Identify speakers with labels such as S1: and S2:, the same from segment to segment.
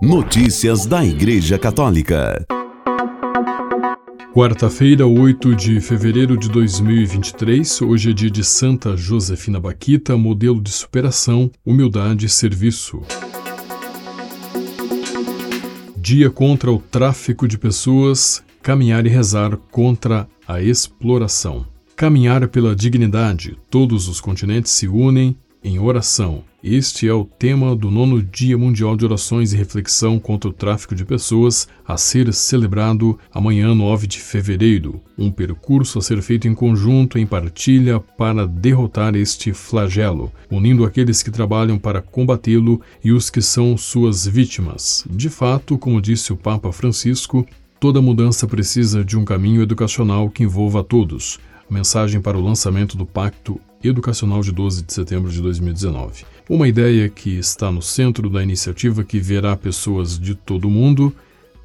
S1: Notícias da Igreja Católica.
S2: Quarta-feira, 8 de fevereiro de 2023, hoje é dia de Santa Josefina Baquita, modelo de superação, humildade e serviço. Dia contra o tráfico de pessoas, caminhar e rezar contra a exploração. Caminhar pela dignidade, todos os continentes se unem em oração. Este é o tema do nono Dia Mundial de Orações e Reflexão contra o Tráfico de Pessoas, a ser celebrado amanhã, 9 de fevereiro. Um percurso a ser feito em conjunto, em partilha, para derrotar este flagelo, unindo aqueles que trabalham para combatê-lo e os que são suas vítimas. De fato, como disse o Papa Francisco, toda mudança precisa de um caminho educacional que envolva a todos. Mensagem para o lançamento do Pacto Educacional de 12 de setembro de 2019. Uma ideia que está no centro da iniciativa que verá pessoas de todo o mundo,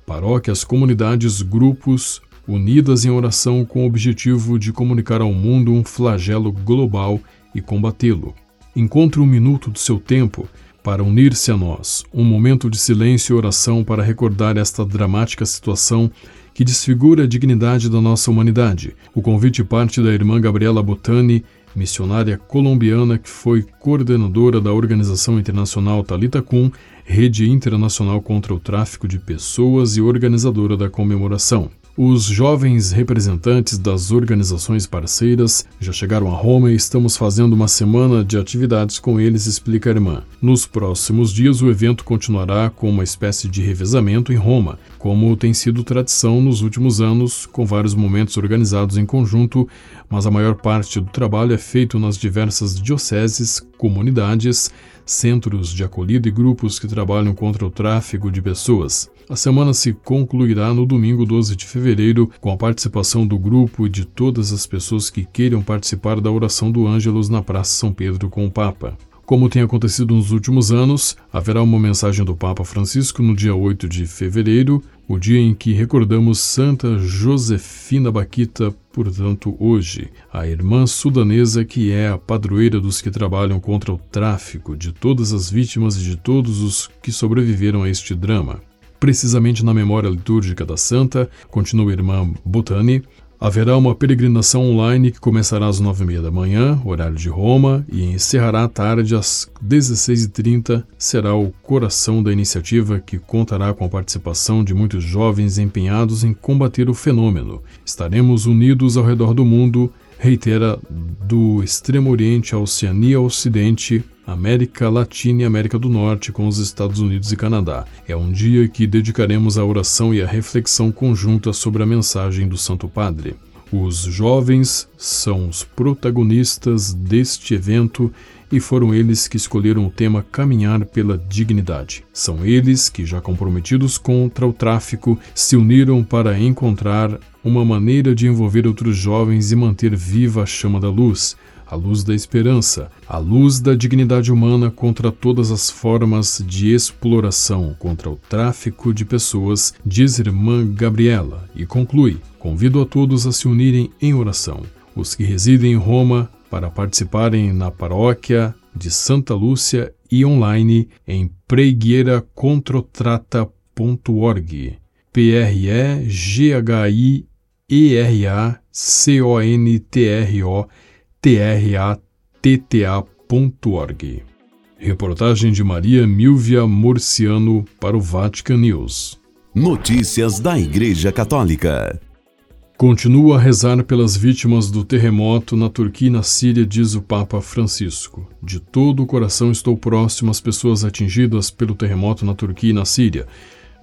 S2: paróquias, comunidades, grupos, unidas em oração com o objetivo de comunicar ao mundo um flagelo global e combatê-lo. Encontre um minuto do seu tempo para unir-se a nós, um momento de silêncio e oração para recordar esta dramática situação que desfigura a dignidade da nossa humanidade. O convite parte da irmã Gabriela Botani missionária colombiana que foi coordenadora da organização internacional Talita Kum, rede internacional contra o tráfico de pessoas e organizadora da comemoração. Os jovens representantes das organizações parceiras já chegaram a Roma e estamos fazendo uma semana de atividades com eles, explica a irmã. Nos próximos dias, o evento continuará com uma espécie de revezamento em Roma, como tem sido tradição nos últimos anos, com vários momentos organizados em conjunto, mas a maior parte do trabalho é feito nas diversas dioceses, comunidades, centros de acolhida e grupos que trabalham contra o tráfico de pessoas. A semana se concluirá no domingo 12 de fevereiro com a participação do grupo e de todas as pessoas que queiram participar da oração do Ângelus na Praça São Pedro com o Papa. Como tem acontecido nos últimos anos, haverá uma mensagem do Papa Francisco no dia 8 de fevereiro, o dia em que recordamos Santa Josefina Baquita, portanto, hoje, a irmã sudanesa que é a padroeira dos que trabalham contra o tráfico, de todas as vítimas e de todos os que sobreviveram a este drama. Precisamente na memória litúrgica da Santa, continua a irmã Botani, Haverá uma peregrinação online que começará às 9h30 da manhã, horário de Roma, e encerrará à tarde às 16h30. Será o coração da iniciativa que contará com a participação de muitos jovens empenhados em combater o fenômeno. Estaremos unidos ao redor do mundo, reitera do Extremo Oriente à Oceania Ocidente, América Latina e América do Norte com os Estados Unidos e Canadá. É um dia que dedicaremos à oração e à reflexão conjunta sobre a mensagem do Santo Padre. Os jovens são os protagonistas deste evento e foram eles que escolheram o tema Caminhar pela Dignidade. São eles que, já comprometidos contra o tráfico, se uniram para encontrar uma maneira de envolver outros jovens e manter viva a chama da luz a luz da esperança, a luz da dignidade humana contra todas as formas de exploração, contra o tráfico de pessoas, diz irmã Gabriela, e conclui: convido a todos a se unirem em oração. Os que residem em Roma para participarem na paróquia de Santa Lúcia e online em pregueiracontrotrata.org. P-R-E-G-H-I-E-R-A-C-O-N-T-R-O tratta.org. Reportagem de Maria Milvia Murciano para o Vatican News.
S1: Notícias da Igreja Católica.
S2: Continua a rezar pelas vítimas do terremoto na Turquia e na Síria, diz o Papa Francisco. De todo o coração estou próximo às pessoas atingidas pelo terremoto na Turquia e na Síria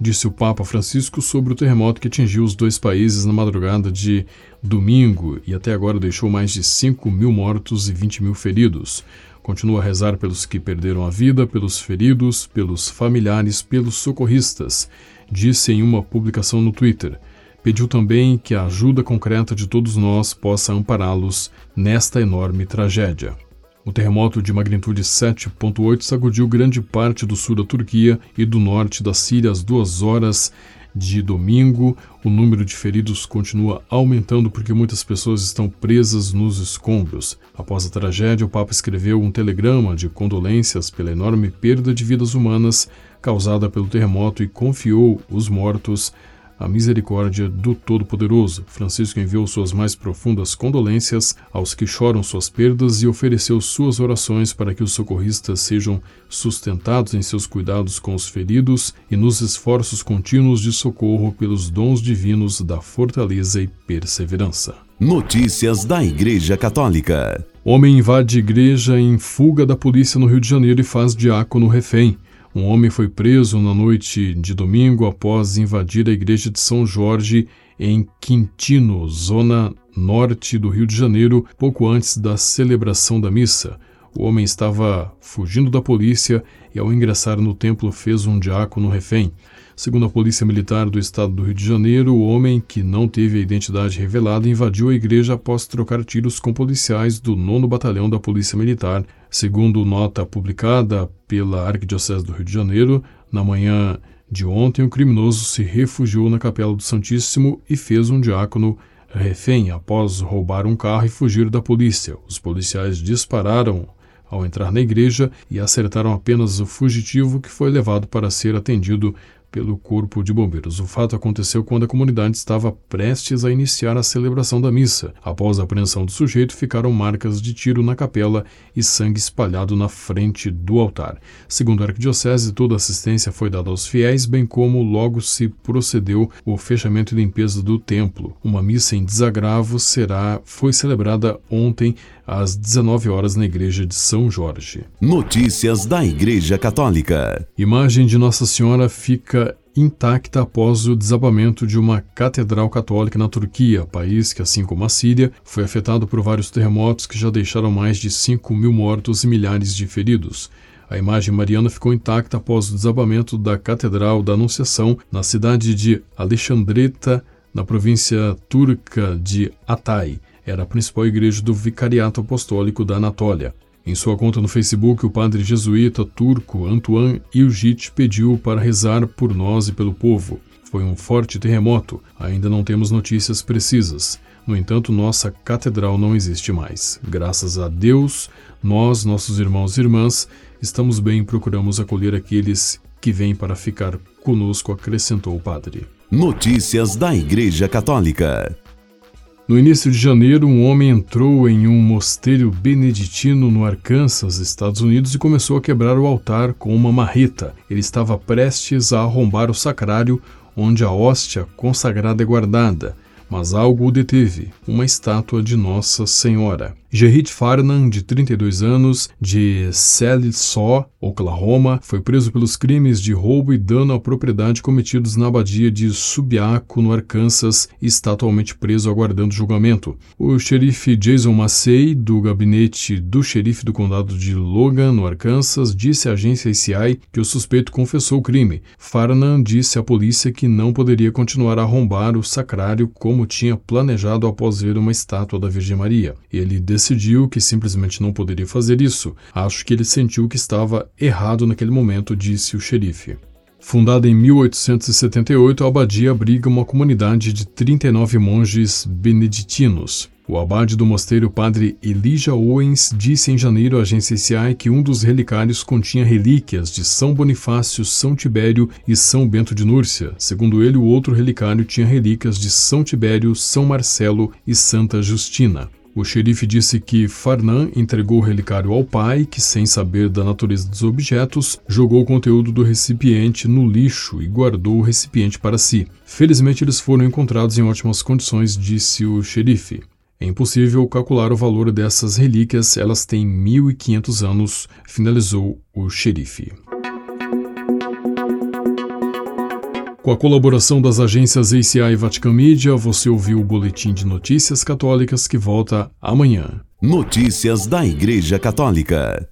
S2: disse o Papa Francisco sobre o terremoto que atingiu os dois países na madrugada de domingo e até agora deixou mais de 5 mil mortos e 20 mil feridos. Continua a rezar pelos que perderam a vida, pelos feridos, pelos familiares, pelos socorristas, disse em uma publicação no Twitter. Pediu também que a ajuda concreta de todos nós possa ampará-los nesta enorme tragédia. O terremoto de magnitude 7.8 sacudiu grande parte do sul da Turquia e do norte da Síria às 2 horas de domingo. O número de feridos continua aumentando porque muitas pessoas estão presas nos escombros. Após a tragédia, o Papa escreveu um telegrama de condolências pela enorme perda de vidas humanas causada pelo terremoto e confiou os mortos a misericórdia do Todo-Poderoso. Francisco enviou suas mais profundas condolências aos que choram suas perdas e ofereceu suas orações para que os socorristas sejam sustentados em seus cuidados com os feridos e nos esforços contínuos de socorro pelos dons divinos da fortaleza e perseverança.
S1: Notícias da Igreja Católica.
S2: Homem invade igreja em fuga da polícia no Rio de Janeiro e faz diácono refém. Um homem foi preso na noite de domingo após invadir a igreja de São Jorge em Quintino, zona norte do Rio de Janeiro, pouco antes da celebração da missa. O homem estava fugindo da polícia e, ao ingressar no templo, fez um diácono refém. Segundo a Polícia Militar do Estado do Rio de Janeiro, o homem, que não teve a identidade revelada, invadiu a igreja após trocar tiros com policiais do 9 Batalhão da Polícia Militar. Segundo nota publicada pela Arquidiocese do Rio de Janeiro, na manhã de ontem, o criminoso se refugiou na Capela do Santíssimo e fez um diácono refém após roubar um carro e fugir da polícia. Os policiais dispararam ao entrar na igreja e acertaram apenas o fugitivo que foi levado para ser atendido pelo Corpo de Bombeiros. O fato aconteceu quando a comunidade estava prestes a iniciar a celebração da missa. Após a apreensão do sujeito, ficaram marcas de tiro na capela e sangue espalhado na frente do altar. Segundo a arquidiocese, toda assistência foi dada aos fiéis, bem como logo se procedeu o fechamento e limpeza do templo. Uma missa em desagravo será foi celebrada ontem às 19 horas na igreja de São Jorge.
S1: Notícias da Igreja Católica.
S2: Imagem de Nossa Senhora fica intacta após o desabamento de uma catedral católica na Turquia, país que, assim como a Síria, foi afetado por vários terremotos que já deixaram mais de 5 mil mortos e milhares de feridos. A imagem mariana ficou intacta após o desabamento da Catedral da Anunciação na cidade de Alexandreta, na província turca de Hatay. Era a principal igreja do Vicariato Apostólico da Anatólia. Em sua conta no Facebook, o padre jesuíta turco Antoine Ilgit pediu para rezar por nós e pelo povo. Foi um forte terremoto, ainda não temos notícias precisas. No entanto, nossa catedral não existe mais. Graças a Deus, nós, nossos irmãos e irmãs, estamos bem e procuramos acolher aqueles que vêm para ficar conosco, acrescentou o padre.
S1: Notícias da Igreja Católica.
S2: No início de janeiro, um homem entrou em um mosteiro beneditino no Arkansas, Estados Unidos, e começou a quebrar o altar com uma marreta. Ele estava prestes a arrombar o sacrário onde a hóstia consagrada é guardada mas algo o deteve, uma estátua de Nossa Senhora. Gerrit Farnan, de 32 anos, de Salisaw, Oklahoma, foi preso pelos crimes de roubo e dano à propriedade cometidos na abadia de Subiaco, no Arkansas, e está atualmente preso aguardando julgamento. O xerife Jason Massey, do gabinete do xerife do condado de Logan, no Arkansas, disse à agência ICI que o suspeito confessou o crime. Farnan disse à polícia que não poderia continuar a arrombar o sacrário como tinha planejado após ver uma estátua da Virgem Maria. Ele decidiu que simplesmente não poderia fazer isso. Acho que ele sentiu que estava errado naquele momento, disse o xerife. Fundada em 1878, a abadia abriga uma comunidade de 39 monges beneditinos. O abade do mosteiro, padre Elijah Owens, disse em janeiro à agência CI que um dos relicários continha relíquias de São Bonifácio, São Tibério e São Bento de Núrcia. Segundo ele, o outro relicário tinha relíquias de São Tibério, São Marcelo e Santa Justina. O xerife disse que Farnan entregou o relicário ao pai, que, sem saber da natureza dos objetos, jogou o conteúdo do recipiente no lixo e guardou o recipiente para si. Felizmente, eles foram encontrados em ótimas condições, disse o xerife. É impossível calcular o valor dessas relíquias, elas têm 1500 anos, finalizou o xerife. Com a colaboração das agências ACI e Vatican Media, você ouviu o Boletim de Notícias Católicas que volta amanhã.
S1: Notícias da Igreja Católica.